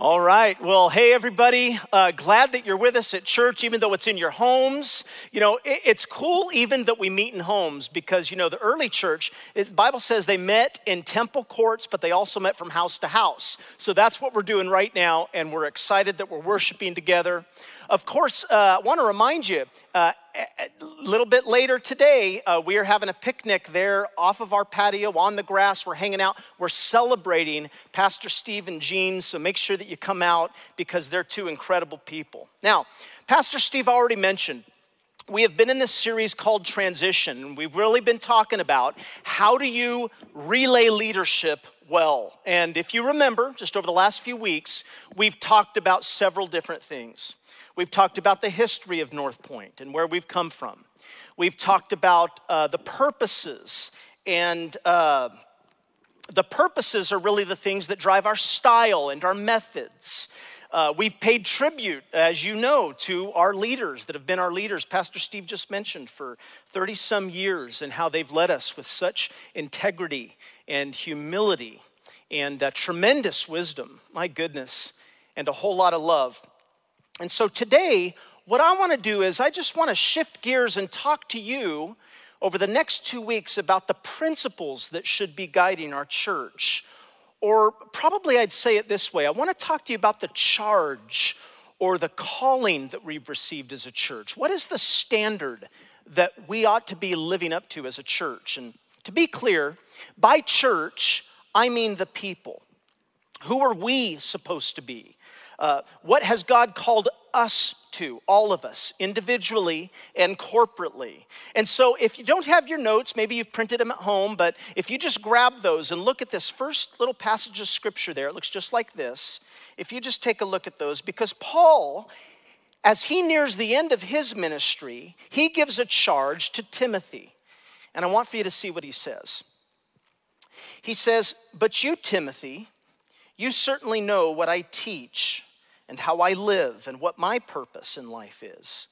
All right. Well, hey, everybody. Uh, glad that you're with us at church, even though it's in your homes. You know, it, it's cool even that we meet in homes because, you know, the early church, the Bible says they met in temple courts, but they also met from house to house. So that's what we're doing right now, and we're excited that we're worshiping together. Of course, uh, I want to remind you uh, a little bit later today, uh, we are having a picnic there off of our patio on the grass. We're hanging out. We're celebrating Pastor Steve and Jean. So make sure that you come out because they're two incredible people. Now, Pastor Steve already mentioned we have been in this series called Transition. We've really been talking about how do you relay leadership well. And if you remember, just over the last few weeks, we've talked about several different things. We've talked about the history of North Point and where we've come from. We've talked about uh, the purposes, and uh, the purposes are really the things that drive our style and our methods. Uh, we've paid tribute, as you know, to our leaders that have been our leaders. Pastor Steve just mentioned for 30 some years and how they've led us with such integrity and humility and uh, tremendous wisdom, my goodness, and a whole lot of love. And so today, what I want to do is I just want to shift gears and talk to you over the next two weeks about the principles that should be guiding our church. Or probably I'd say it this way I want to talk to you about the charge or the calling that we've received as a church. What is the standard that we ought to be living up to as a church? And to be clear, by church, I mean the people. Who are we supposed to be? Uh, what has God called us to, all of us, individually and corporately. And so, if you don't have your notes, maybe you've printed them at home, but if you just grab those and look at this first little passage of scripture there, it looks just like this. If you just take a look at those, because Paul, as he nears the end of his ministry, he gives a charge to Timothy. And I want for you to see what he says. He says, But you, Timothy, you certainly know what I teach and how I live and what my purpose in life is.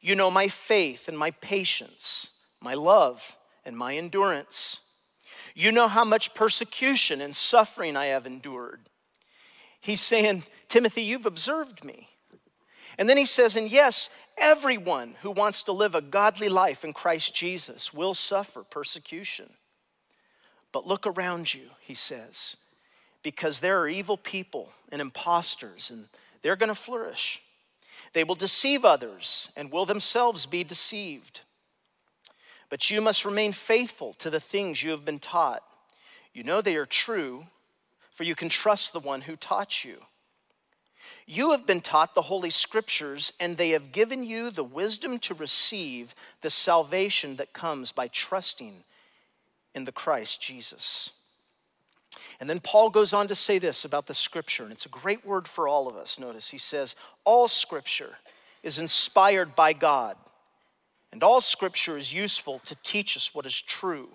You know my faith and my patience, my love and my endurance. You know how much persecution and suffering I have endured. He's saying, Timothy, you've observed me. And then he says, and yes, everyone who wants to live a godly life in Christ Jesus will suffer persecution. But look around you, he says, because there are evil people and impostors and they're going to flourish. They will deceive others and will themselves be deceived. But you must remain faithful to the things you have been taught. You know they are true, for you can trust the one who taught you. You have been taught the Holy Scriptures, and they have given you the wisdom to receive the salvation that comes by trusting in the Christ Jesus. And then Paul goes on to say this about the scripture, and it's a great word for all of us. Notice he says, All scripture is inspired by God, and all scripture is useful to teach us what is true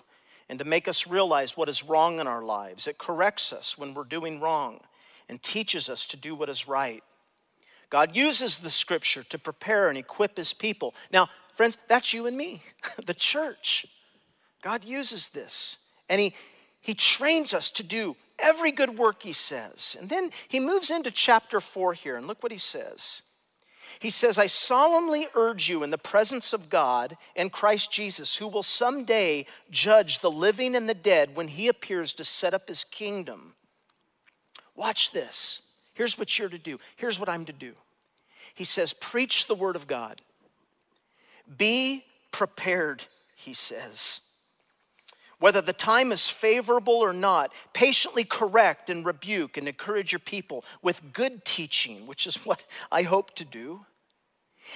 and to make us realize what is wrong in our lives. It corrects us when we're doing wrong and teaches us to do what is right. God uses the scripture to prepare and equip his people. Now, friends, that's you and me, the church. God uses this. And he, he trains us to do every good work, he says. And then he moves into chapter four here, and look what he says. He says, I solemnly urge you in the presence of God and Christ Jesus, who will someday judge the living and the dead when he appears to set up his kingdom. Watch this. Here's what you're to do. Here's what I'm to do. He says, Preach the word of God. Be prepared, he says whether the time is favorable or not, patiently correct and rebuke and encourage your people with good teaching, which is what I hope to do.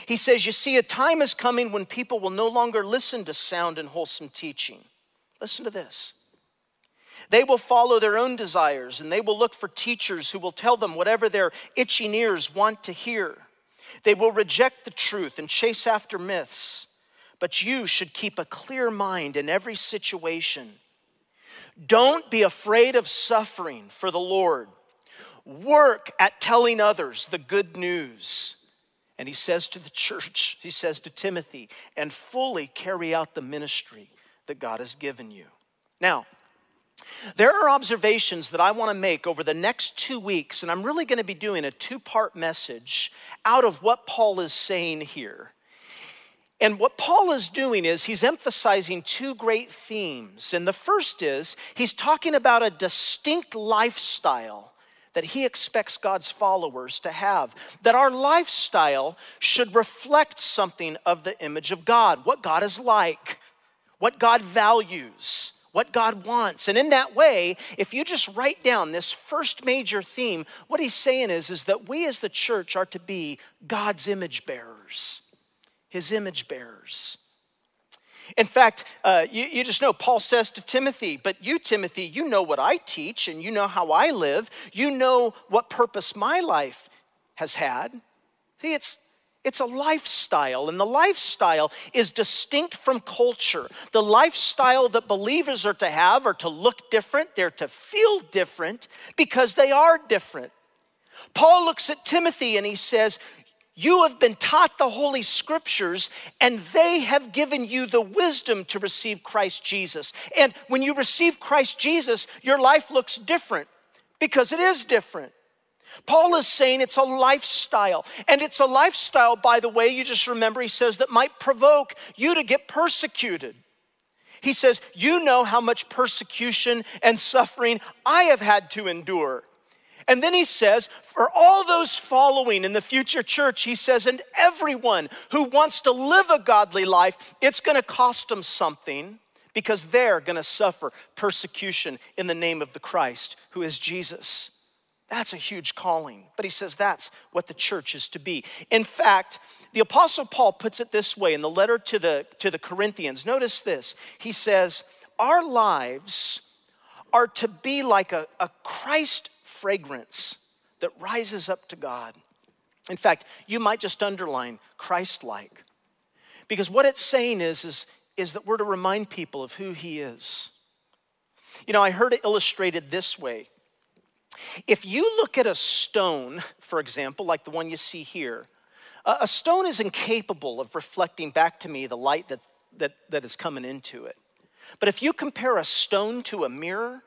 He says, You see, a time is coming when people will no longer listen to sound and wholesome teaching. Listen to this. They will follow their own desires and they will look for teachers who will tell them whatever their itching ears want to hear. They will reject the truth and chase after myths. But you should keep a clear mind in every situation. Don't be afraid of suffering for the Lord. Work at telling others the good news. And he says to the church, he says to Timothy, and fully carry out the ministry that God has given you. Now, There are observations that I want to make over the next two weeks, and I'm really going to be doing a two part message out of what Paul is saying here. And what Paul is doing is he's emphasizing two great themes. And the first is he's talking about a distinct lifestyle that he expects God's followers to have. That our lifestyle should reflect something of the image of God, what God is like, what God values what God wants. And in that way, if you just write down this first major theme, what he's saying is, is that we as the church are to be God's image bearers, his image bearers. In fact, uh, you, you just know, Paul says to Timothy, but you, Timothy, you know what I teach and you know how I live. You know what purpose my life has had. See, it's, it's a lifestyle, and the lifestyle is distinct from culture. The lifestyle that believers are to have are to look different, they're to feel different because they are different. Paul looks at Timothy and he says, You have been taught the Holy Scriptures, and they have given you the wisdom to receive Christ Jesus. And when you receive Christ Jesus, your life looks different because it is different. Paul is saying it's a lifestyle. And it's a lifestyle, by the way, you just remember, he says, that might provoke you to get persecuted. He says, You know how much persecution and suffering I have had to endure. And then he says, For all those following in the future church, he says, and everyone who wants to live a godly life, it's gonna cost them something because they're gonna suffer persecution in the name of the Christ, who is Jesus. That's a huge calling. But he says that's what the church is to be. In fact, the Apostle Paul puts it this way in the letter to the, to the Corinthians. Notice this. He says, Our lives are to be like a, a Christ fragrance that rises up to God. In fact, you might just underline Christ like. Because what it's saying is, is, is that we're to remind people of who he is. You know, I heard it illustrated this way if you look at a stone, for example, like the one you see here, a stone is incapable of reflecting back to me the light that, that, that is coming into it. But if you compare a stone to a mirror,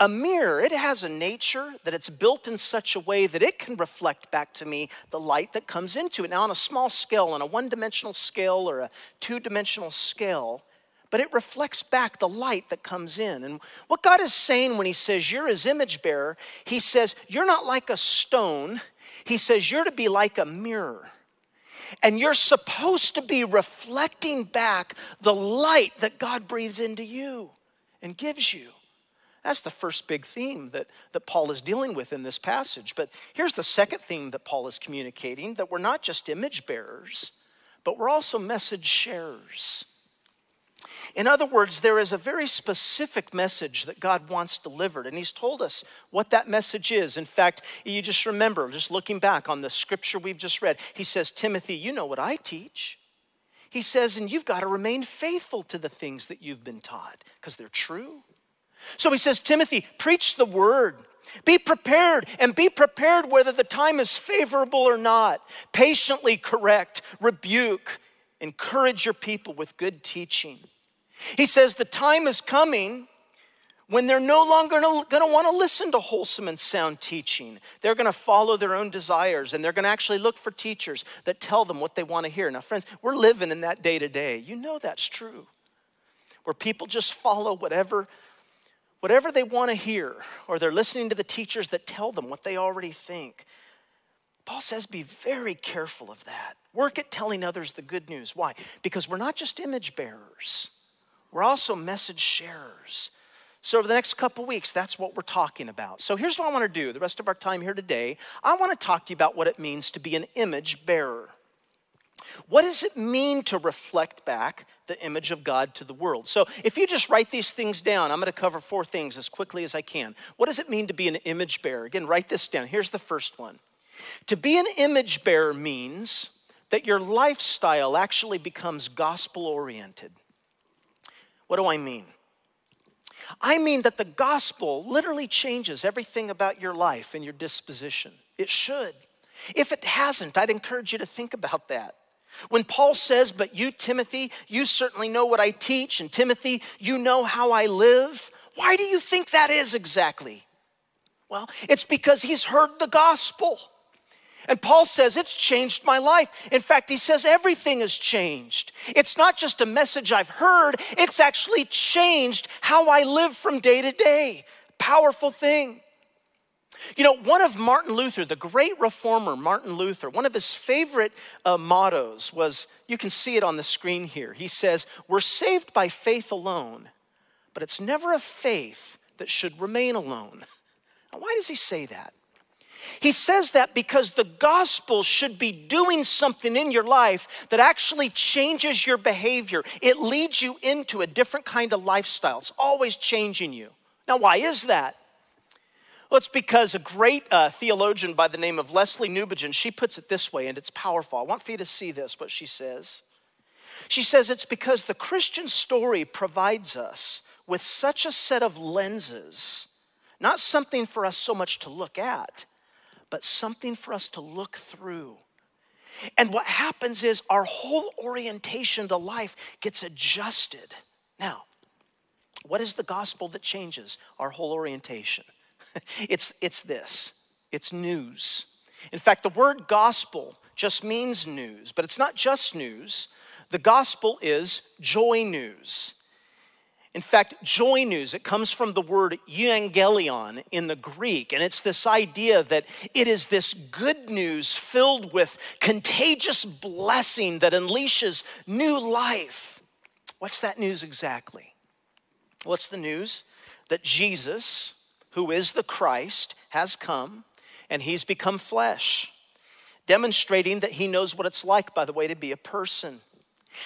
a mirror, it has a nature that it's built in such a way that it can reflect back to me the light that comes into it. Now, on a small scale, on a one dimensional scale or a two dimensional scale, but it reflects back the light that comes in. And what God is saying when He says you're His image bearer, He says you're not like a stone, He says you're to be like a mirror. And you're supposed to be reflecting back the light that God breathes into you and gives you. That's the first big theme that, that Paul is dealing with in this passage. But here's the second theme that Paul is communicating that we're not just image bearers, but we're also message sharers. In other words, there is a very specific message that God wants delivered, and He's told us what that message is. In fact, you just remember, just looking back on the scripture we've just read, He says, Timothy, you know what I teach. He says, and you've got to remain faithful to the things that you've been taught because they're true. So He says, Timothy, preach the word. Be prepared and be prepared whether the time is favorable or not. Patiently correct, rebuke, encourage your people with good teaching. He says the time is coming when they're no longer going to want to listen to wholesome and sound teaching. They're going to follow their own desires and they're going to actually look for teachers that tell them what they want to hear. Now, friends, we're living in that day to day. You know that's true. Where people just follow whatever whatever they want to hear or they're listening to the teachers that tell them what they already think. Paul says be very careful of that. Work at telling others the good news. Why? Because we're not just image bearers. We're also message sharers. So, over the next couple weeks, that's what we're talking about. So, here's what I want to do the rest of our time here today. I want to talk to you about what it means to be an image bearer. What does it mean to reflect back the image of God to the world? So, if you just write these things down, I'm going to cover four things as quickly as I can. What does it mean to be an image bearer? Again, write this down. Here's the first one To be an image bearer means that your lifestyle actually becomes gospel oriented. What do I mean? I mean that the gospel literally changes everything about your life and your disposition. It should. If it hasn't, I'd encourage you to think about that. When Paul says, But you, Timothy, you certainly know what I teach, and Timothy, you know how I live, Why do you think that is exactly? Well, it's because he's heard the gospel. And Paul says, It's changed my life. In fact, he says, Everything has changed. It's not just a message I've heard, it's actually changed how I live from day to day. Powerful thing. You know, one of Martin Luther, the great reformer Martin Luther, one of his favorite uh, mottos was you can see it on the screen here. He says, We're saved by faith alone, but it's never a faith that should remain alone. Now, why does he say that? He says that because the gospel should be doing something in your life that actually changes your behavior. It leads you into a different kind of lifestyle. It's always changing you. Now, why is that? Well, it's because a great uh, theologian by the name of Lesslie Newbigin, she puts it this way, and it's powerful. I want for you to see this, what she says. She says it's because the Christian story provides us with such a set of lenses, not something for us so much to look at, but something for us to look through. And what happens is our whole orientation to life gets adjusted. Now, what is the gospel that changes our whole orientation? it's, it's this it's news. In fact, the word gospel just means news, but it's not just news. The gospel is joy news. In fact, joy news, it comes from the word euangelion in the Greek, and it's this idea that it is this good news filled with contagious blessing that unleashes new life. What's that news exactly? What's the news? That Jesus, who is the Christ, has come and he's become flesh, demonstrating that he knows what it's like, by the way, to be a person.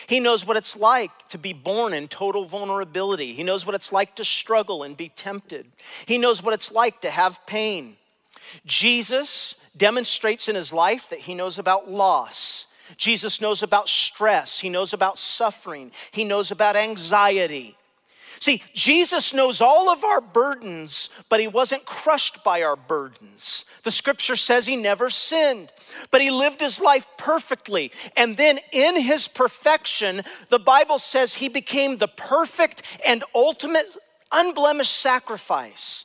He knows what it's like to be born in total vulnerability. He knows what it's like to struggle and be tempted. He knows what it's like to have pain. Jesus demonstrates in his life that he knows about loss. Jesus knows about stress. He knows about suffering. He knows about anxiety. See, Jesus knows all of our burdens, but he wasn't crushed by our burdens. The scripture says he never sinned, but he lived his life perfectly. And then in his perfection, the Bible says he became the perfect and ultimate unblemished sacrifice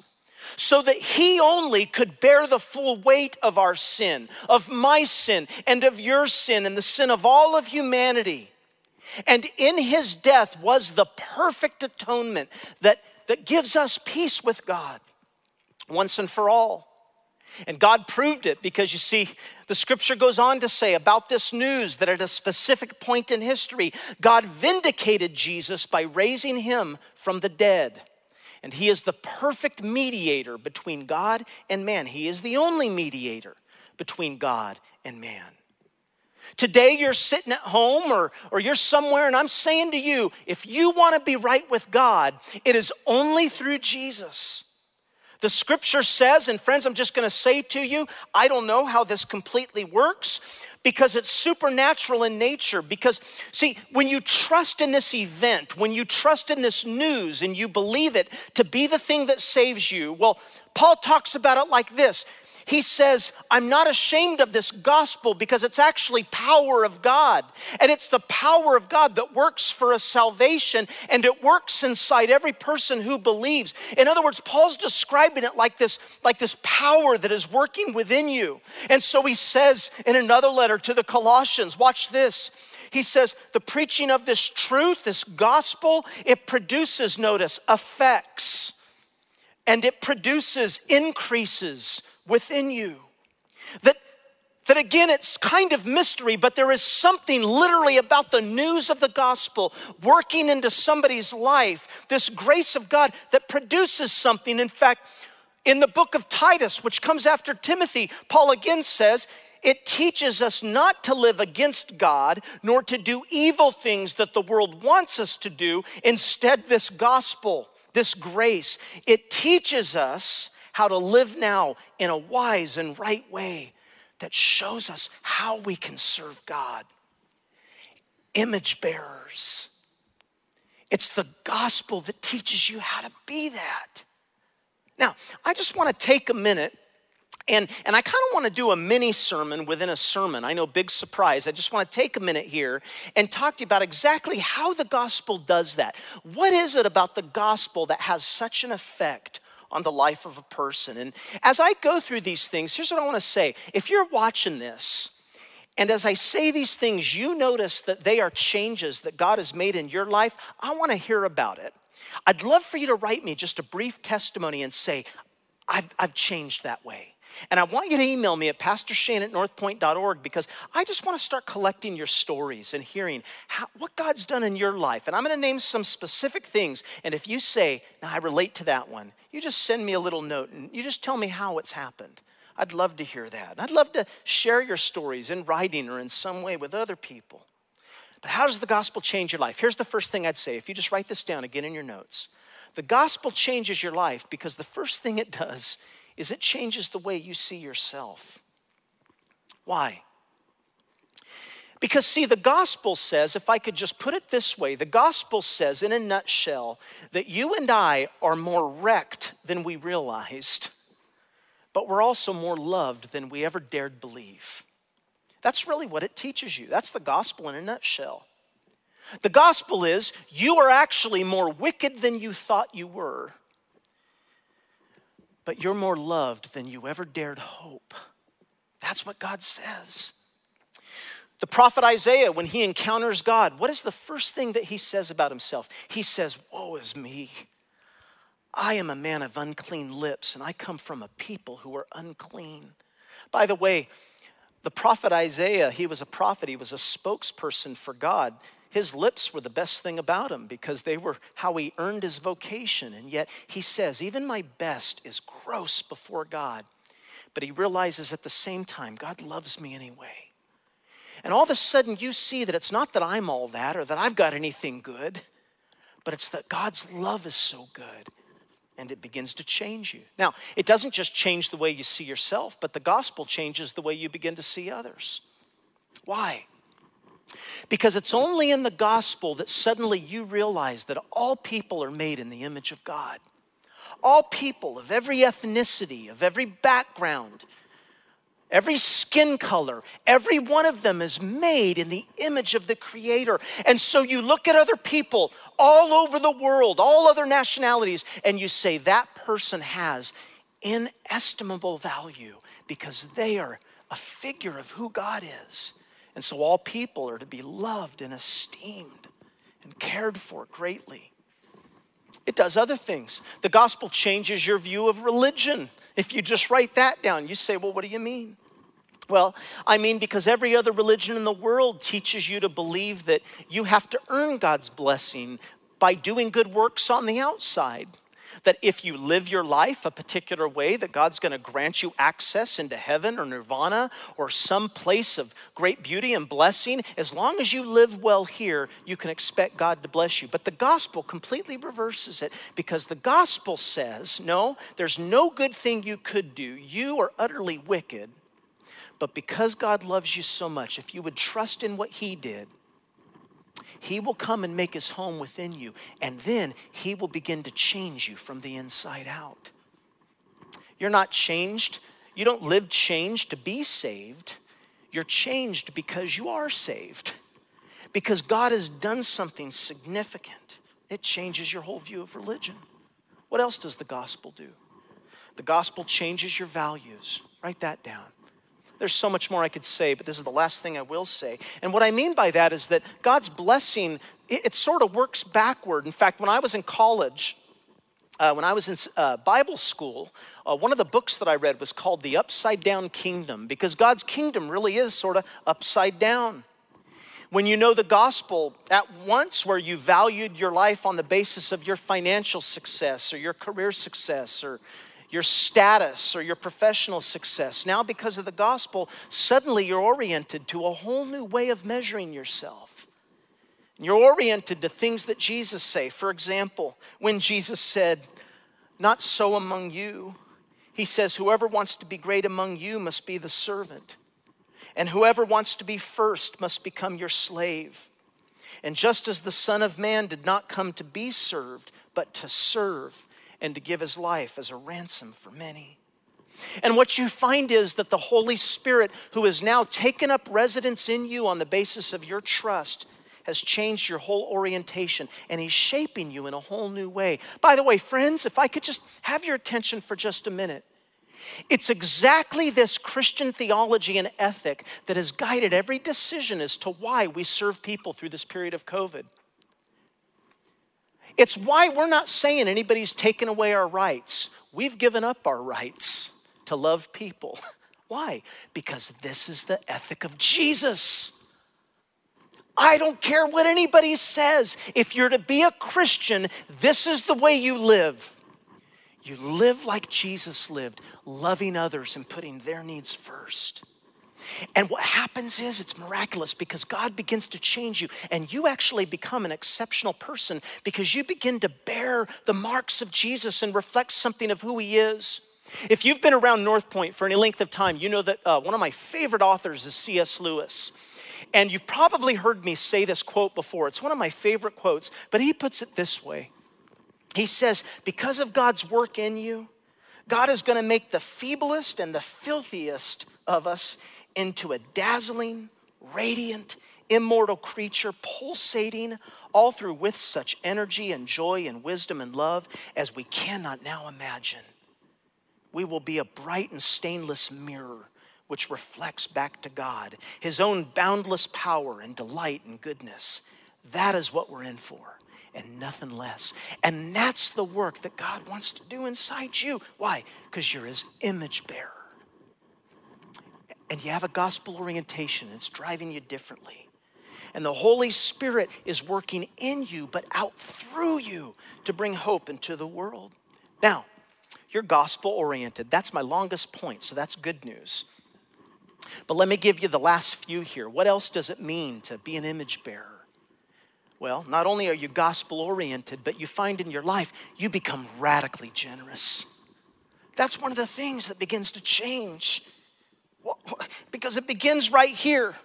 so that he only could bear the full weight of our sin, of my sin, and of your sin, and the sin of all of humanity. And in his death was the perfect atonement that, that gives us peace with God once and for all. And God proved it because you see, the scripture goes on to say about this news that at a specific point in history, God vindicated Jesus by raising him from the dead. And he is the perfect mediator between God and man. He is the only mediator between God and man. Today you're sitting at home or, or you're somewhere, and I'm saying to you, if you want to be right with God, it is only through Jesus. The scripture says, and friends, I'm just going to say to you, I don't know how this completely works because it's supernatural in nature. Because, see, when you trust in this event, when you trust in this news and you believe it to be the thing that saves you, well, Paul talks about it like this he says, I'm not ashamed of this gospel because it's actually power of God. And it's the power of God that works for a salvation and it works inside every person who believes. In other words, Paul's describing it like this, like this power that is working within you. And so he says in another letter to the Colossians, watch this. He says, the preaching of this truth, this gospel, it produces, notice, effects and it produces increases within you. That that again, it's kind of mystery, but there is something literally about the news of the gospel working into somebody's life, this grace of God that produces something. In fact, in the book of Titus, which comes after Timothy, Paul again says, it teaches us not to live against God, nor to do evil things that the world wants us to do. Instead, this gospel, this grace, it teaches us how to live now in a wise and right way that shows us how we can serve God. Image bearers. It's the gospel that teaches you how to be that. Now, I just want to take a minute And, and I kind of want to do a mini sermon within a sermon. I know, big surprise. I just want to take a minute here and talk to you about exactly how the gospel does that. What is it about the gospel that has such an effect on the life of a person? And as I go through these things, here's what I want to say. If you're watching this, and as I say these things, you notice that they are changes that God has made in your life, I want to hear about it. I'd love for you to write me just a brief testimony and say, I've, I've changed that way. And I want you to email me at pastorshane at northpoint.org because I just want to start collecting your stories and hearing how, what God's done in your life. And I'm going to name some specific things. And if you say, now I relate to that one, you just send me a little note and you just tell me how it's happened. I'd love to hear that. I'd love to share your stories in writing or in some way with other people. But how does the gospel change your life? Here's the first thing I'd say if you just write this down again in your notes. The gospel changes your life because the first thing it does is it changes the way you see yourself. Why? Because, see, the gospel says, if I could just put it this way, the gospel says, in a nutshell, that you and I are more wrecked than we realized, but we're also more loved than we ever dared believe. That's really what it teaches you. That's the gospel in a nutshell. The gospel is you are actually more wicked than you thought you were but you're more loved than you ever dared hope. That's what God says. The prophet Isaiah, when he encounters God, what is the first thing that he says about himself? He says, Woe is me. I am a man of unclean lips, and I come from a people who are unclean. By the way, the prophet Isaiah, he was a prophet, he was a spokesperson for God his lips were the best thing about him because they were how he earned his vocation. And yet he says, even my best is gross before God. But he realizes at the same time, God loves me anyway. And all of a sudden, you see that it's not that I'm all that or that I've got anything good, but it's that God's love is so good and it begins to change you. Now, it doesn't just change the way you see yourself, but the gospel changes the way you begin to see others. Why? Because it's only in the gospel that suddenly you realize that all people are made in the image of God. All people of every ethnicity, of every background, every skin color, every one of them is made in the image of the Creator. And so you look at other people all over the world, all other nationalities, and you say that person has inestimable value because they are a figure of who God is. And so all people are to be loved and esteemed and cared for greatly. It does other things. The gospel changes your view of religion. If you just write that down, you say, well, what do you mean? Well, I mean, because every other religion in the world teaches you to believe that you have to earn God's blessing by doing good works on the outside that if you live your life a particular way, that God's going to grant you access into heaven or nirvana or some place of great beauty and blessing. As long as you live well here, you can expect God to bless you. But the gospel completely reverses it because the gospel says, no, there's no good thing you could do. You are utterly wicked. But because God loves you so much, if you would trust in what He did, he will come and make his home within you, and then he will begin to change you from the inside out. You're not changed. You don't live changed to be saved. You're changed because you are saved. Because God has done something significant. It changes your whole view of religion. What else does the gospel do? The gospel changes your values. Write that down. There's so much more I could say, but this is the last thing I will say. And what I mean by that is that God's blessing, it, it sort of works backward. In fact, when I was in college, uh, when I was in uh, Bible school, uh, one of the books that I read was called The Upside Down Kingdom because God's kingdom really is sort of upside down. When you know the gospel at once, where you valued your life on the basis of your financial success or your career success or your status or your professional success. Now, because of the gospel, suddenly you're oriented to a whole new way of measuring yourself. You're oriented to things that Jesus say. For example, when Jesus said, "Not so among you," he says, "Whoever wants to be great among you must be the servant, and whoever wants to be first must become your slave." And just as the Son of Man did not come to be served, but to serve and to give his life as a ransom for many. And what you find is that the Holy Spirit, who has now taken up residence in you on the basis of your trust, has changed your whole orientation and He's shaping you in a whole new way. By the way, friends, if I could just have your attention for just a minute. It's exactly this Christian theology and ethic that has guided every decision as to why we serve people through this period of COVID. It's why we're not saying anybody's taken away our rights. We've given up our rights to love people. Why? Because this is the ethic of Jesus. I don't care what anybody says. If you're to be a Christian, this is the way you live. You live like Jesus lived, loving others and putting their needs first. And what happens is it's miraculous because God begins to change you, and you actually become an exceptional person because you begin to bear the marks of Jesus and reflect something of who He is. If you've been around North Point for any length of time, you know that uh, one of my favorite authors is C.S. Lewis. And you've probably heard me say this quote before. It's one of my favorite quotes, but he puts it this way He says, Because of God's work in you, God is going to make the feeblest and the filthiest of us into a dazzling, radiant, immortal creature, pulsating all through with such energy and joy and wisdom and love as we cannot now imagine. We will be a bright and stainless mirror which reflects back to God, His own boundless power and delight and goodness. That is what we're in for, and nothing less. And that's the work that God wants to do inside you. Why? Because you're His image bearer. And you have a gospel orientation, it's driving you differently. And the Holy Spirit is working in you, but out through you to bring hope into the world. Now, you're gospel oriented. That's my longest point, so that's good news. But let me give you the last few here. What else does it mean to be an image bearer? Well, not only are you gospel oriented, but you find in your life you become radically generous. That's one of the things that begins to change because it begins right here.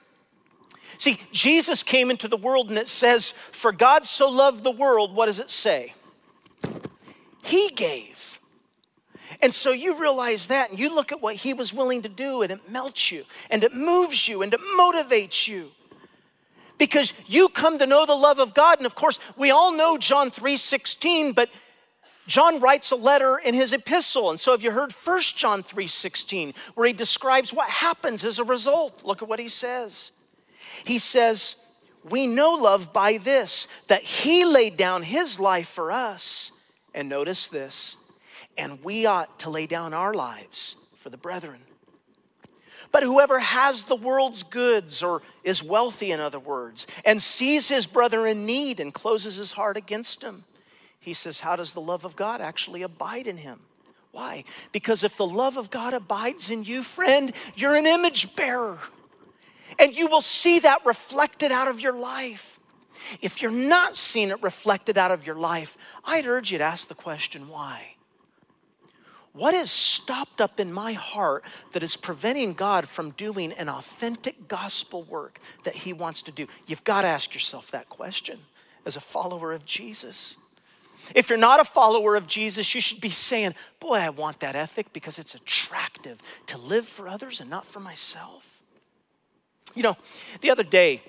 See, Jesus came into the world and it says, For God so loved the world, what does it say? He gave. And so you realize that and you look at what he was willing to do and it melts you and it moves you and it motivates you. Because you come to know the love of God and of course we all know John 3:16 but John writes a letter in his epistle and so have you heard 1 John 3:16 where he describes what happens as a result. Look at what he says. He says, "We know love by this that he laid down his life for us." And notice this and we ought to lay down our lives for the brethren. But whoever has the world's goods, or is wealthy, in other words, and sees his brother in need and closes his heart against him, he says, How does the love of God actually abide in him? Why? Because if the love of God abides in you, friend, you're an image bearer. And you will see that reflected out of your life. If you're not seeing it reflected out of your life, I'd urge you to ask the question why? What is stopped up in my heart that is preventing God from doing an authentic gospel work that He wants to do? You've got to ask yourself that question as a follower of Jesus. If you're not a follower of Jesus, you should be saying, Boy, I want that ethic because it's attractive to live for others and not for myself. You know, the other day,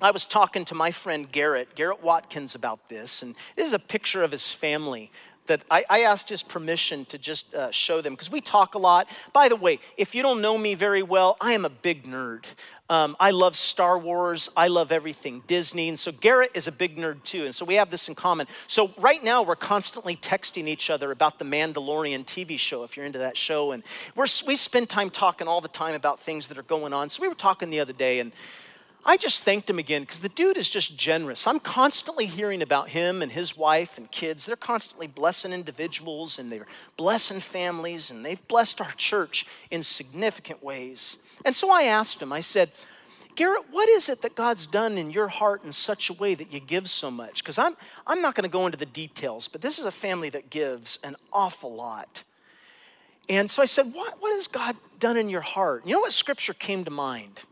I was talking to my friend Garrett, Garrett Watkins, about this, and this is a picture of his family that I, I asked his permission to just uh, show them because we talk a lot. By the way, if you don't know me very well, I am a big nerd. Um, I love Star Wars. I love everything Disney. And so Garrett is a big nerd too. And so we have this in common. So right now we're constantly texting each other about the Mandalorian TV show, if you're into that show. And we spend time talking all the time about things that are going on. So we were talking the other day and I just thanked him again because the dude is just generous. I'm constantly hearing about him and his wife and kids. They're constantly blessing individuals and they're blessing families and they've blessed our church in significant ways. And so I asked him, I said, Garrett, what is it that God's done in your heart in such a way that you give so much? Because I'm, I'm not going to go into the details, but this is a family that gives an awful lot. And so I said, What, what has God done in your heart? You know what scripture came to mind?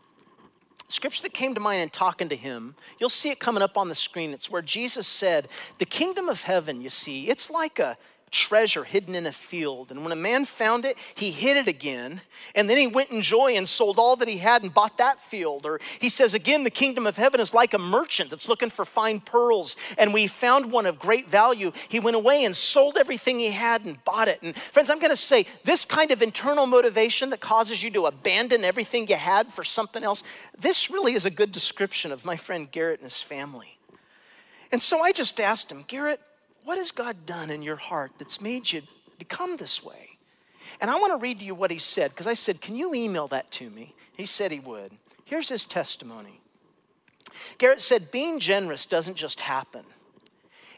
Scripture that came to mind in talking to him, you'll see it coming up on the screen. It's where Jesus said, The kingdom of heaven, you see, it's like a treasure hidden in a field. And when a man found it, he hid it again. And then he went in joy and sold all that he had and bought that field. Or he says, again, the kingdom of heaven is like a merchant that's looking for fine pearls. And we found one of great value. He went away and sold everything he had and bought it. And friends, I'm going to say this kind of internal motivation that causes you to abandon everything you had for something else, this really is a good description of my friend Garrett and his family. And so I just asked him, Garrett, what has God done in your heart that's made you become this way? And I want to read to you what he said, because I said, Can you email that to me? He said he would. Here's his testimony. Garrett said, Being generous doesn't just happen.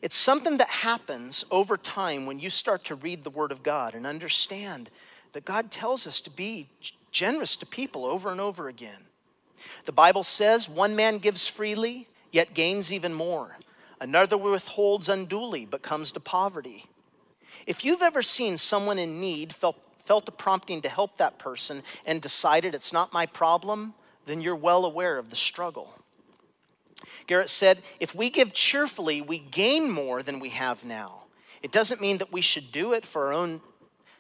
It's something that happens over time when you start to read the Word of God and understand that God tells us to be generous to people over and over again. The Bible says one man gives freely, yet gains even more. Another withholds unduly, but comes to poverty. If you've ever seen someone in need, felt, felt the prompting to help that person, and decided it's not my problem, then you're well aware of the struggle. Garrett said, if we give cheerfully, we gain more than we have now. It doesn't mean that we should do it for our own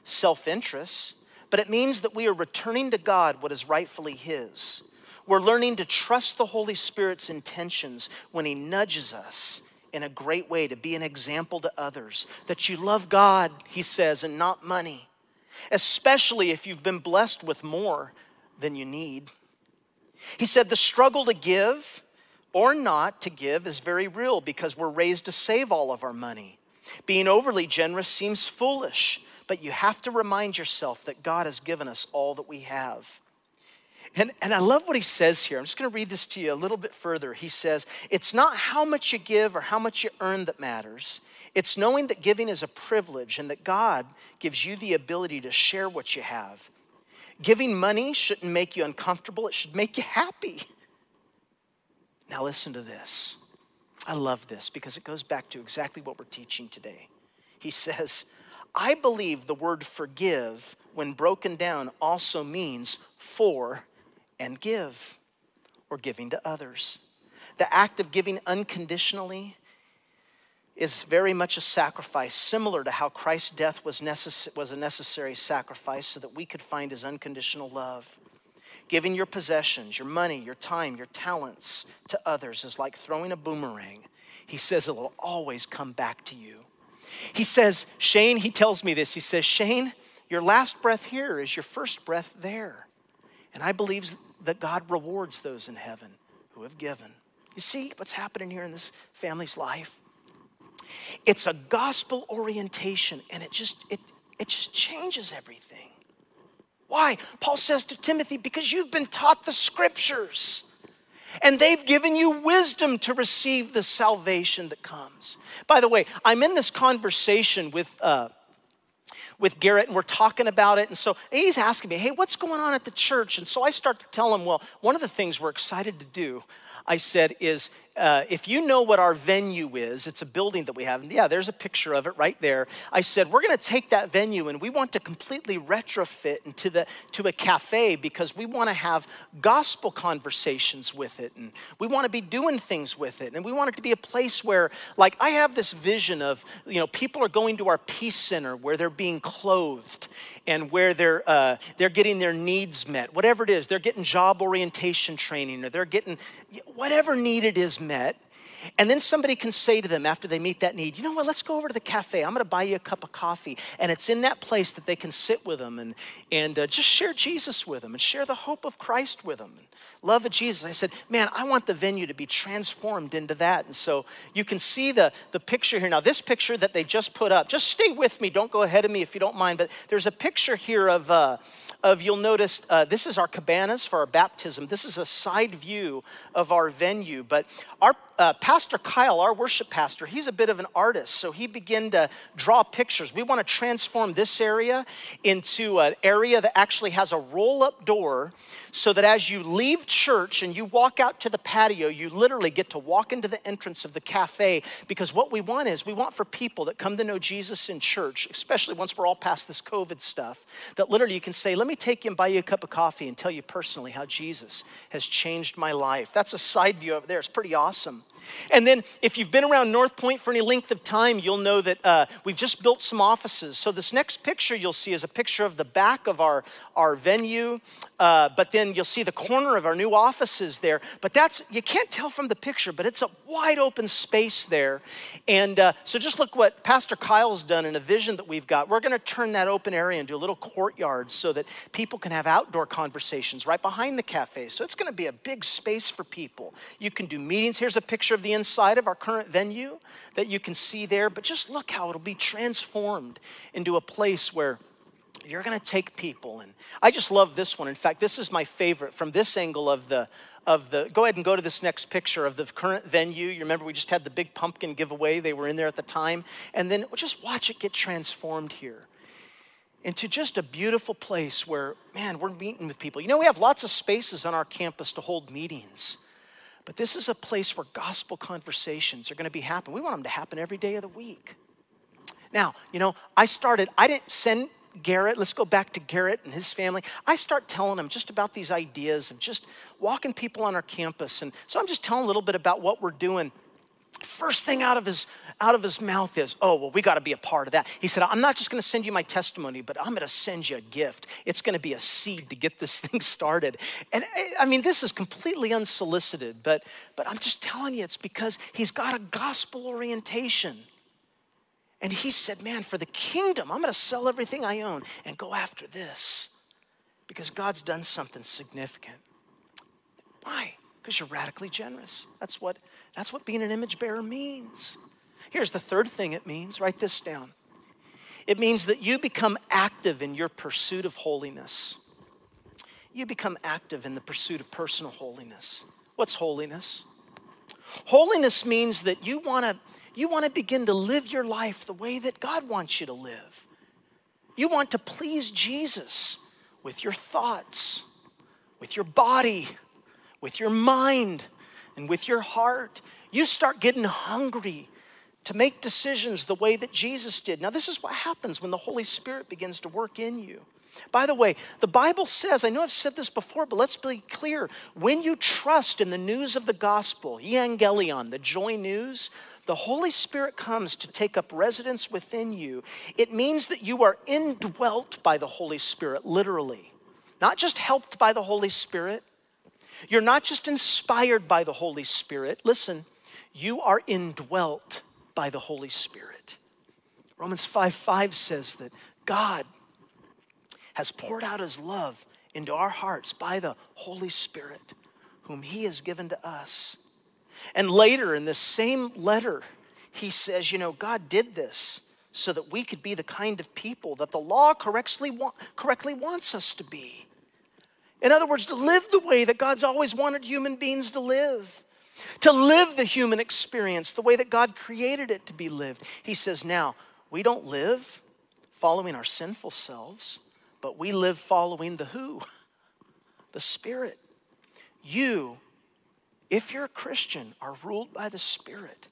self interest, but it means that we are returning to God what is rightfully His. We're learning to trust the Holy Spirit's intentions when He nudges us in a great way to be an example to others. That you love God, he says, and not money, especially if you've been blessed with more than you need. He said the struggle to give or not to give is very real because we're raised to save all of our money. Being overly generous seems foolish, but you have to remind yourself that God has given us all that we have. And, and I love what he says here. I'm just going to read this to you a little bit further. He says, It's not how much you give or how much you earn that matters. It's knowing that giving is a privilege and that God gives you the ability to share what you have. Giving money shouldn't make you uncomfortable, it should make you happy. Now, listen to this. I love this because it goes back to exactly what we're teaching today. He says, I believe the word forgive, when broken down, also means for and give or giving to others. The act of giving unconditionally is very much a sacrifice, similar to how Christ's death was, necess- was a necessary sacrifice so that we could find his unconditional love. Giving your possessions, your money, your time, your talents to others is like throwing a boomerang. He says it will always come back to you. He says, Shane, he tells me this. He says, Shane, your last breath here is your first breath there. And I believe that God rewards those in heaven who have given. You see what's happening here in this family's life? It's a gospel orientation and it just it it just changes everything. Why? Paul says to Timothy, because you've been taught the scriptures and they've given you wisdom to receive the salvation that comes. By the way, I'm in this conversation with uh, with Garrett and we're talking about it. And so he's asking me, hey, what's going on at the church? And so I start to tell him, well, one of the things we're excited to do, I said, is uh, if you know what our venue is, it's a building that we have. And yeah, there's a picture of it right there. I said, we're going to take that venue and we want to completely retrofit into the, to a cafe because we want to have gospel conversations with it. And we want to be doing things with it. And we want it to be a place where, like, I have this vision of, you know, people are going to our peace center where they're being clothed and where they're, uh, they're getting their needs met, whatever it is. They're getting job orientation training or they're getting whatever need it is met met and then somebody can say to them after they meet that need, you know what, let's go over to the cafe. I'm going to buy you a cup of coffee. And it's in that place that they can sit with them and, and uh, just share Jesus with them and share the hope of Christ with them. And love of Jesus. I said, man, I want the venue to be transformed into that. And so you can see the, the picture here. Now, this picture that they just put up, just stay with me. Don't go ahead of me if you don't mind. But there's a picture here of, uh, of you'll notice uh, this is our cabanas for our baptism. This is a side view of our venue. But our uh, Pastor Kyle, our worship pastor, he's a bit of an artist, so he began to draw pictures. We want to transform this area into an area that actually has a roll up door so that as you leave church and you walk out to the patio, you literally get to walk into the entrance of the cafe. Because what we want is we want for people that come to know Jesus in church, especially once we're all past this COVID stuff, that literally you can say, Let me take you and buy you a cup of coffee and tell you personally how Jesus has changed my life. That's a side view over there. It's pretty awesome. And then, if you've been around North Point for any length of time, you'll know that uh, we've just built some offices. So, this next picture you'll see is a picture of the back of our, our venue, uh, but then you'll see the corner of our new offices there. But that's, you can't tell from the picture, but it's a wide open space there. And uh, so, just look what Pastor Kyle's done in a vision that we've got. We're going to turn that open area into a little courtyard so that people can have outdoor conversations right behind the cafe. So, it's going to be a big space for people. You can do meetings. Here's a picture of the inside of our current venue that you can see there, but just look how it'll be transformed into a place where you're going to take people and i just love this one. In fact this is my favorite from this angle of the of the go ahead and go to this next picture of the current venue. You remember we just had the big pumpkin giveaway. They were in there at the time. And then just watch it get transformed here into just a beautiful place where man we're meeting with people. You know we have lots of spaces on our campus to hold meetings but this is a place where gospel conversations are going to be happening. We want them to happen every day of the week. Now, you know, I started, I didn't send Garrett, let's go back to Garrett and his family. I start telling him just about these ideas of just walking people on our campus. And so I'm just telling a little bit about what we're doing. First thing out of his out of his mouth is, "Oh, well, we got to be a part of that." He said, "I'm not just going to send you my testimony, but I'm going to send you a gift. It's going to be a seed to get this thing started." And eh, I mean, this is completely unsolicited, but but I'm just telling you, it's because he's got a gospel orientation. And he said, Man, for the kingdom, I'm going to sell everything I own and go after this because God's done something significant. Why? Because you're radically generous. That's what, that's what being an image bearer means. Here's the third thing it means write this down it means that you become active in your pursuit of holiness. You become active in the pursuit of personal holiness. What's holiness? Holiness means that you want to you want to begin to live your life the way that God wants you to live. You want to please Jesus with your thoughts, with your body, with your mind, and with your heart. You start getting hungry to make decisions the way that Jesus did. Now, this is what happens when the Holy Spirit begins to work in you. By the way, the Bible says, I know I've said this before, but let's be clear. When you trust in the news of the gospel, evangelion, the joy news, the Holy Spirit comes to take up residence within you. It means that you are indwelt by the Holy Spirit, literally. Not just helped by the Holy Spirit. You're not just inspired by the Holy Spirit. Listen, you are indwelt by the Holy Spirit. Romans 5 5 says that God has poured out his love into our hearts by the Holy Spirit, whom he has given to us. And later in this same letter, he says, You know, God did this so that we could be the kind of people that the law correctly, correctly wants us to be. In other words, to live the way that God's always wanted human beings to live to live the human experience the way that God created it to be lived. He says, now, we don't live following our sinful selves, but we live following the who? The Spirit. You, if you're a Christian, are ruled by the Spirit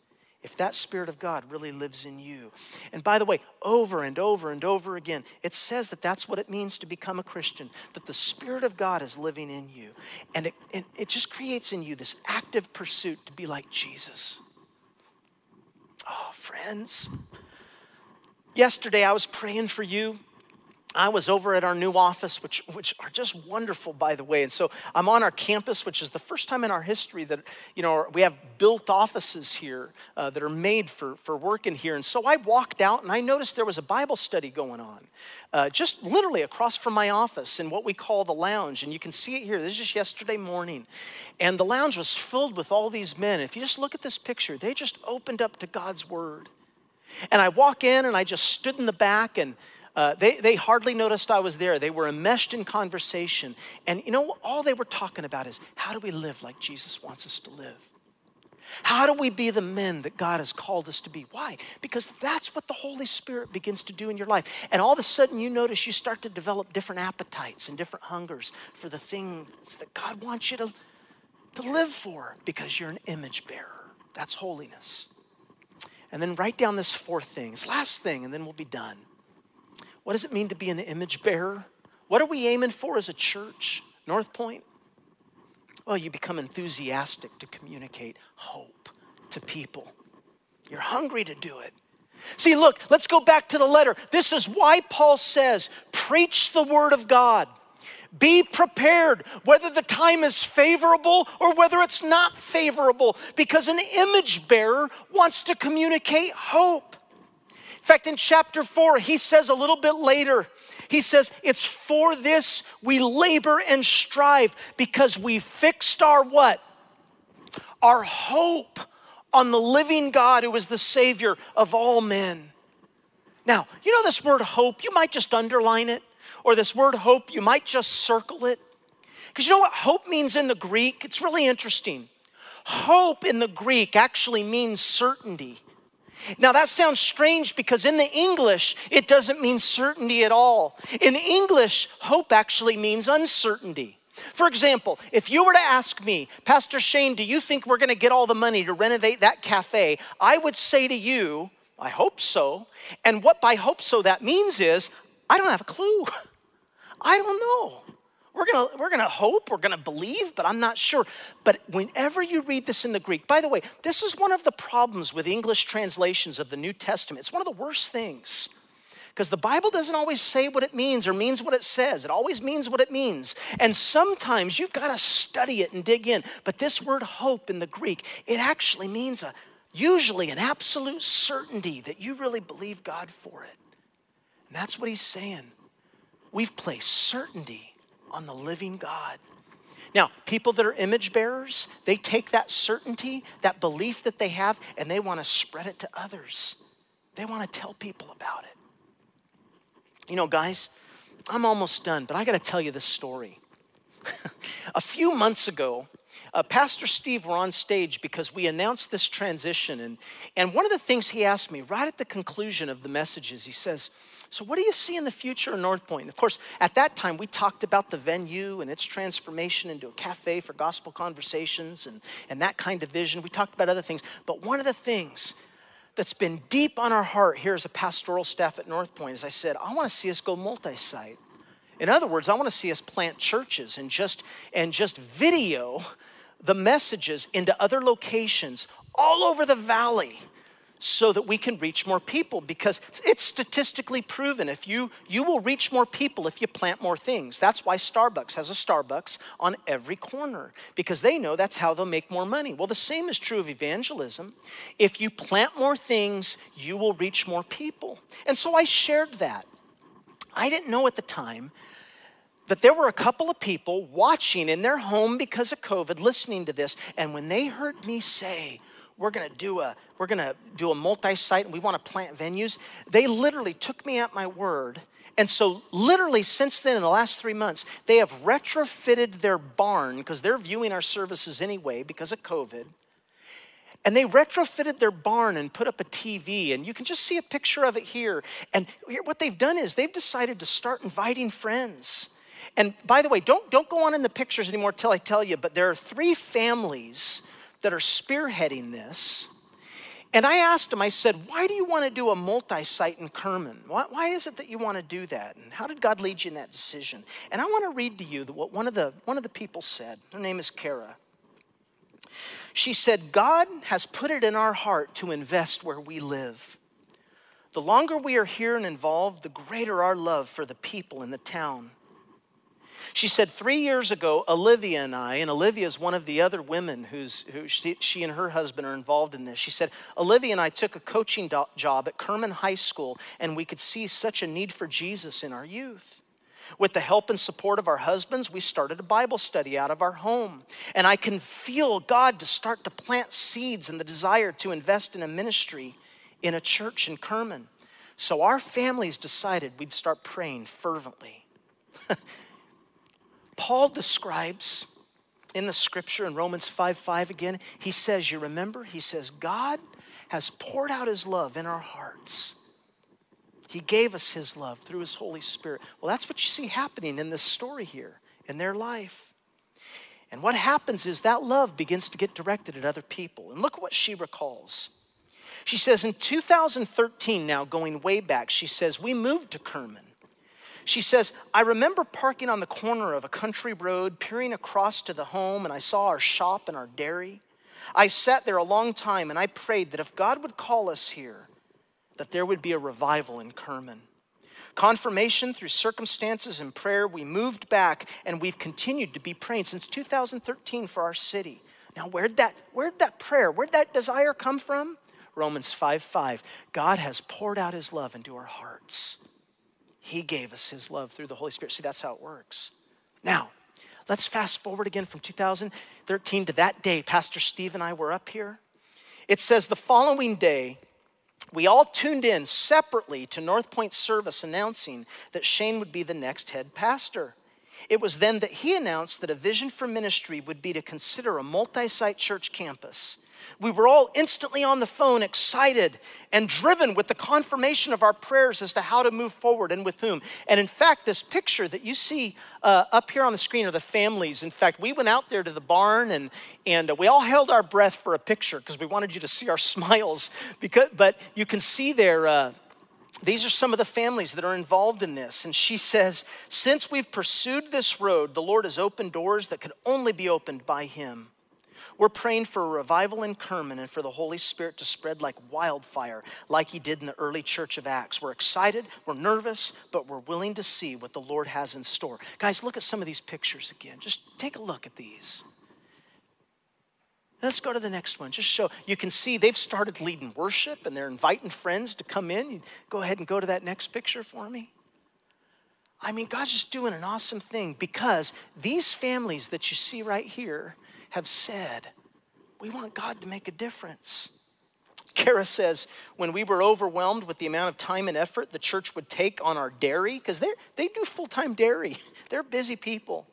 if that Spirit of God really lives in you. And by the way, over and over and over again, it says that that's what it means to become a Christian, that the Spirit of God is living in you. And it, it just creates in you this active pursuit to be like Jesus. Oh, friends. Yesterday I was praying for you I was over at our new office, which, which are just wonderful, by the way. And so I'm on our campus, which is the first time in our history that, you know, we have built offices here uh, that are made for, for working here. And so I walked out and I noticed there was a Bible study going on, uh, just literally across from my office in what we call the lounge. And you can see it here. This is just yesterday morning. And the lounge was filled with all these men. If you just look at this picture, they just opened up to God's word. And I walk in and I just stood in the back and uh, they, they hardly noticed I was there. They were enmeshed in conversation. And you know, all they were talking about is how do we live like Jesus wants us to live? How do we be the men that God has called us to be? Why? Because that's what the Holy Spirit begins to do in your life. And all of a sudden, you notice you start to develop different appetites and different hungers for the things that God wants you to, to live for because you're an image bearer. That's holiness. And then write down this fourth thing, this last thing, and then we'll be done. What does it mean to be an image bearer? What are we aiming for as a church, North Point? Well, you become enthusiastic to communicate hope, to people. You're hungry to do it. See, look, let's go back to the letter. This is why Paul says, preach the word of God. Be prepared, whether the time is favorable or whether it's not favorable, because an image bearer wants to communicate hope. In fact, in chapter four, he says a little bit later, he says, It's for this we labor and strive because we fixed our what? Our hope on the living God who is the Savior of all men. Now, you know this word hope, you might just underline it, or this word hope, you might just circle it. Because you know what hope means in the Greek? It's really interesting. Hope in the Greek actually means certainty. Now, that sounds strange because in the English, it doesn't mean certainty at all. In English, hope actually means uncertainty. For example, if you were to ask me, Pastor Shane, do you think we're going to get all the money to renovate that cafe? I would say to you, I hope so. And what by hope so that means is, I don't have a clue. I don't know. We're gonna, we're gonna hope, we're gonna believe, but I'm not sure. But whenever you read this in the Greek, by the way, this is one of the problems with English translations of the New Testament. It's one of the worst things. Because the Bible doesn't always say what it means or means what it says. It always means what it means. And sometimes you've got to study it and dig in. But this word hope in the Greek, it actually means a usually an absolute certainty that you really believe God for it. And that's what he's saying. We've placed certainty on the living God. Now, people that are image bearers, they take that certainty, that belief that they have, and they want to spread it to others. They want to tell people about it. You know, guys, I'm almost done, but I got to tell you this story. a few months ago, uh, Pastor Steve were on stage because we announced this transition. And, and one of the things he asked me right at the conclusion of the messages, he says, So, what do you see in the future in North Point? Of course, at that time, we talked about the venue and its transformation into a cafe for gospel conversations and, and that kind of vision. We talked about other things. But one of the things that's been deep on our heart here as a pastoral staff at North Point. As I said, I want to see us go multi-site. In other words, I want to see us plant churches and just and just video the messages into other locations all over the valley so that we can reach more people because it's statistically proven. If you you will reach more people if you plant more things. That's why starbucks has a starbucks on every corner because they know that's how they'll make more money. Well the same is true of evangelism. If you plant more things you will reach more people. And so i shared that. I didn't know at the time that there were a couple of people watching in their home because of covid listening to this and when they heard me say we're going to do a we're going to do a multi-site and we want to plant venues they literally took me at my word and so literally since then in the last three months they have retrofitted their barn because they're viewing our services anyway because of covid and they retrofitted their barn and put up a TV, and you can just see a picture of it here. And here, what they've done is they've decided to start inviting friends. And by the way, don't, don't go on in the pictures anymore till I tell you, but there are three families that are spearheading this. And I asked him, I said, why do you want to do a multi site in Kerman? Why, why, is it that you want to do that? And how did God lead you in that decision? And I want to read to you what one of the, one of the people said. Her name is Kara. She said, God has put it in our heart to invest where we live. The longer we are here and involved, the greater our love for the people in the town. She said, Three years ago, Olivia and I, and Olivia is one of the other women who's, who she, she and her husband are involved in this. She said, Olivia and I took a coaching do- job at Kerman High School, and we could see such a need for Jesus in our youth. With the help and support of our husbands, we started a Bible study out of our home. And I can feel God to start to plant seeds and the desire to invest in a ministry in a church in Kerman. So our families decided we'd start praying fervently. Paul describes in the scripture in Romans 5 5 again, he says, You remember? He says, God has poured out his love in our hearts. He gave us his love through his Holy Spirit. Well, that's what you see happening in this story here in their life. And what happens is that love begins to get directed at other people. And look what she recalls. She says in 2013, now going way back, she says, We moved to Kerman. She says, I remember parking on the corner of a country road, peering across to the home, and I saw our shop and our dairy. I sat there a long time and I prayed that if God would call us here, that there would be a revival in Kerman. Confirmation through circumstances and prayer, we moved back and we've continued to be praying since 2013 for our city. Now, where'd that, where'd that prayer, where'd that desire come from? Romans 5 5. God has poured out his love into our hearts. He gave us his love through the Holy Spirit. See, that's how it works. Now, let's fast forward again from 2013 to that day. Pastor Steve and I were up here. It says the following day, we all tuned in separately to North Point service announcing that Shane would be the next head pastor. It was then that he announced that a vision for ministry would be to consider a multi site church campus. We were all instantly on the phone, excited and driven with the confirmation of our prayers as to how to move forward and with whom. And in fact, this picture that you see uh, up here on the screen are the families. In fact, we went out there to the barn and, and we all held our breath for a picture because we wanted you to see our smiles. Because, but you can see there. Uh, these are some of the families that are involved in this. And she says, Since we've pursued this road, the Lord has opened doors that could only be opened by Him. We're praying for a revival in Kerman and for the Holy Spirit to spread like wildfire, like He did in the early church of Acts. We're excited, we're nervous, but we're willing to see what the Lord has in store. Guys, look at some of these pictures again. Just take a look at these. Let's go to the next one. Just show, you can see they've started leading worship and they're inviting friends to come in. Go ahead and go to that next picture for me. I mean, God's just doing an awesome thing because these families that you see right here have said, we want God to make a difference. Kara says, when we were overwhelmed with the amount of time and effort the church would take on our dairy, because they do full time dairy, they're busy people.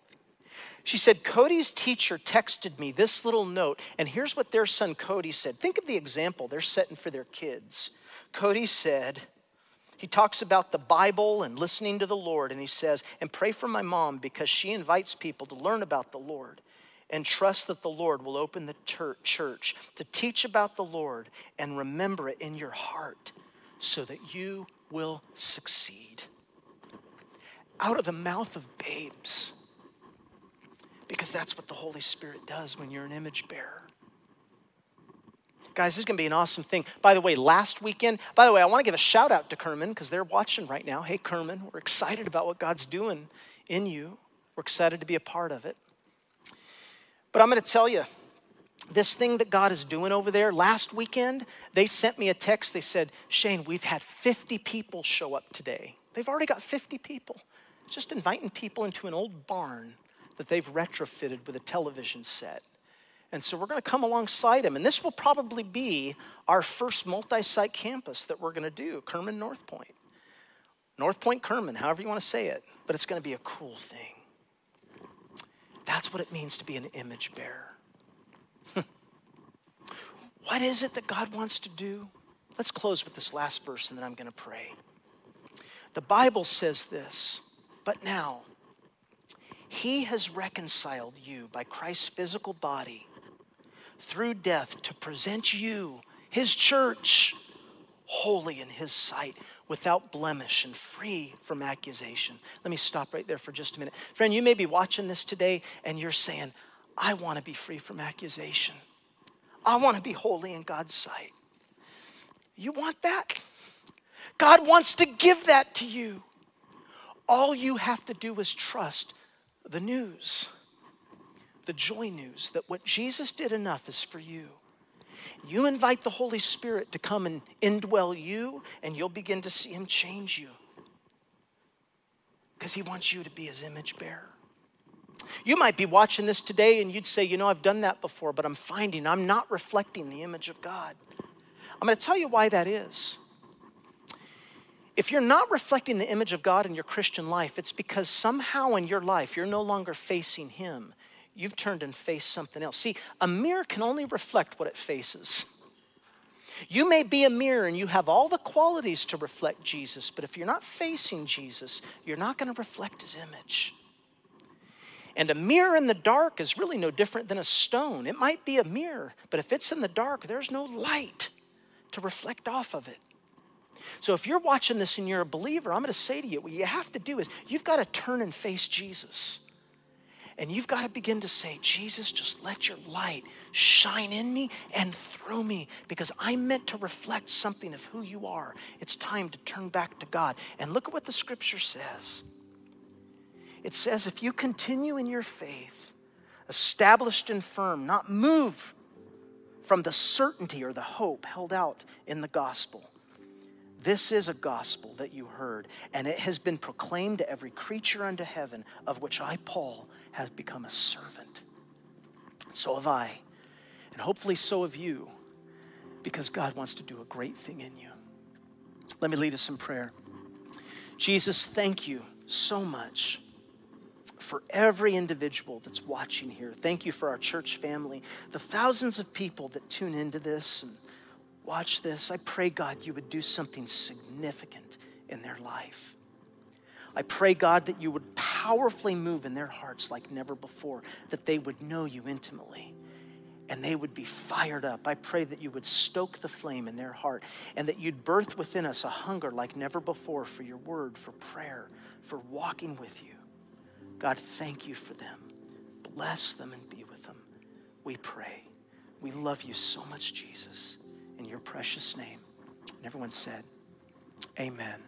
She said, Cody's teacher texted me this little note, and here's what their son Cody said. Think of the example they're setting for their kids. Cody said, he talks about the Bible and listening to the Lord, and he says, and pray for my mom because she invites people to learn about the Lord and trust that the Lord will open the church to teach about the Lord and remember it in your heart so that you will succeed. Out of the mouth of babes because that's what the Holy Spirit does when you're an image bearer. Guys, this is going to be an awesome thing. By the way, last weekend, by the way, I want to give a shout out to Kerman because they're watching right now. Hey, Kerman, we're excited about what God's doing in you. We're excited to be a part of it. But I'm going to tell you, this thing that God is doing over there, last weekend, they sent me a text. They said, Shane, we've had 50 people show up today. They've already got 50 people. Just inviting people into an old barn that they've retrofitted with a television set. And so we're going to come alongside them. And this will probably be our first multi site campus that we're going to do Kerman North Point. North Point Kerman, however you want to say it, but it's going to be a cool thing. That's what it means to be an image bearer. what is it that God wants to do? Let's close with this last verse and then I'm going to pray. The Bible says this, but now, he has reconciled you by Christ's physical body through death to present you, His church, holy in His sight, without blemish and free from accusation. Let me stop right there for just a minute. Friend, you may be watching this today and you're saying, I want to be free from accusation. I want to be holy in God's sight. You want that? God wants to give that to you. All you have to do is trust the news, the joy news that what Jesus did enough is for you. You invite the Holy Spirit to come and indwell you, and you'll begin to see Him change you because He wants you to be His image bearer. You might be watching this today and you'd say, You know, I've done that before, but I'm finding I'm not reflecting the image of God. I'm going to tell you why that is. If you're not reflecting the image of God in your Christian life, it's because somehow in your life you're no longer facing Him. You've turned and faced something else. See, a mirror can only reflect what it faces. You may be a mirror and you have all the qualities to reflect Jesus, but if you're not facing Jesus, you're not going to reflect His image. And a mirror in the dark is really no different than a stone. It might be a mirror, but if it's in the dark, there's no light to reflect off of it. So if you're watching this and you're a believer, I'm going to say to you, what you have to do is you've got to turn and face Jesus. And you've got to begin to say, Jesus, just let your light shine in me and through me because I'm meant to reflect something of who you are. It's time to turn back to God. And look at what the scripture says it says, if you continue in your faith, established and firm, not moved from the certainty or the hope held out in the gospel. This is a gospel that you heard, and it has been proclaimed to every creature under heaven, of which I, Paul, have become a servant. So have I, and hopefully so have you, because God wants to do a great thing in you. Let me lead us in prayer. Jesus, thank you so much for every individual that's watching here. Thank you for our church family, the thousands of people that tune into this and watch this. I pray, God, you would do something significant in their life. I pray, God, that you would powerfully move in their hearts like never before, that they would know you intimately and they would be fired up. I pray that you would stoke the flame in their heart and that you'd birth within us a hunger like never before for your word, for prayer, for walking with you. God, thank you for them. Bless them and be with them. We pray. We love you so much, Jesus, in your precious name. And everyone said, Amen.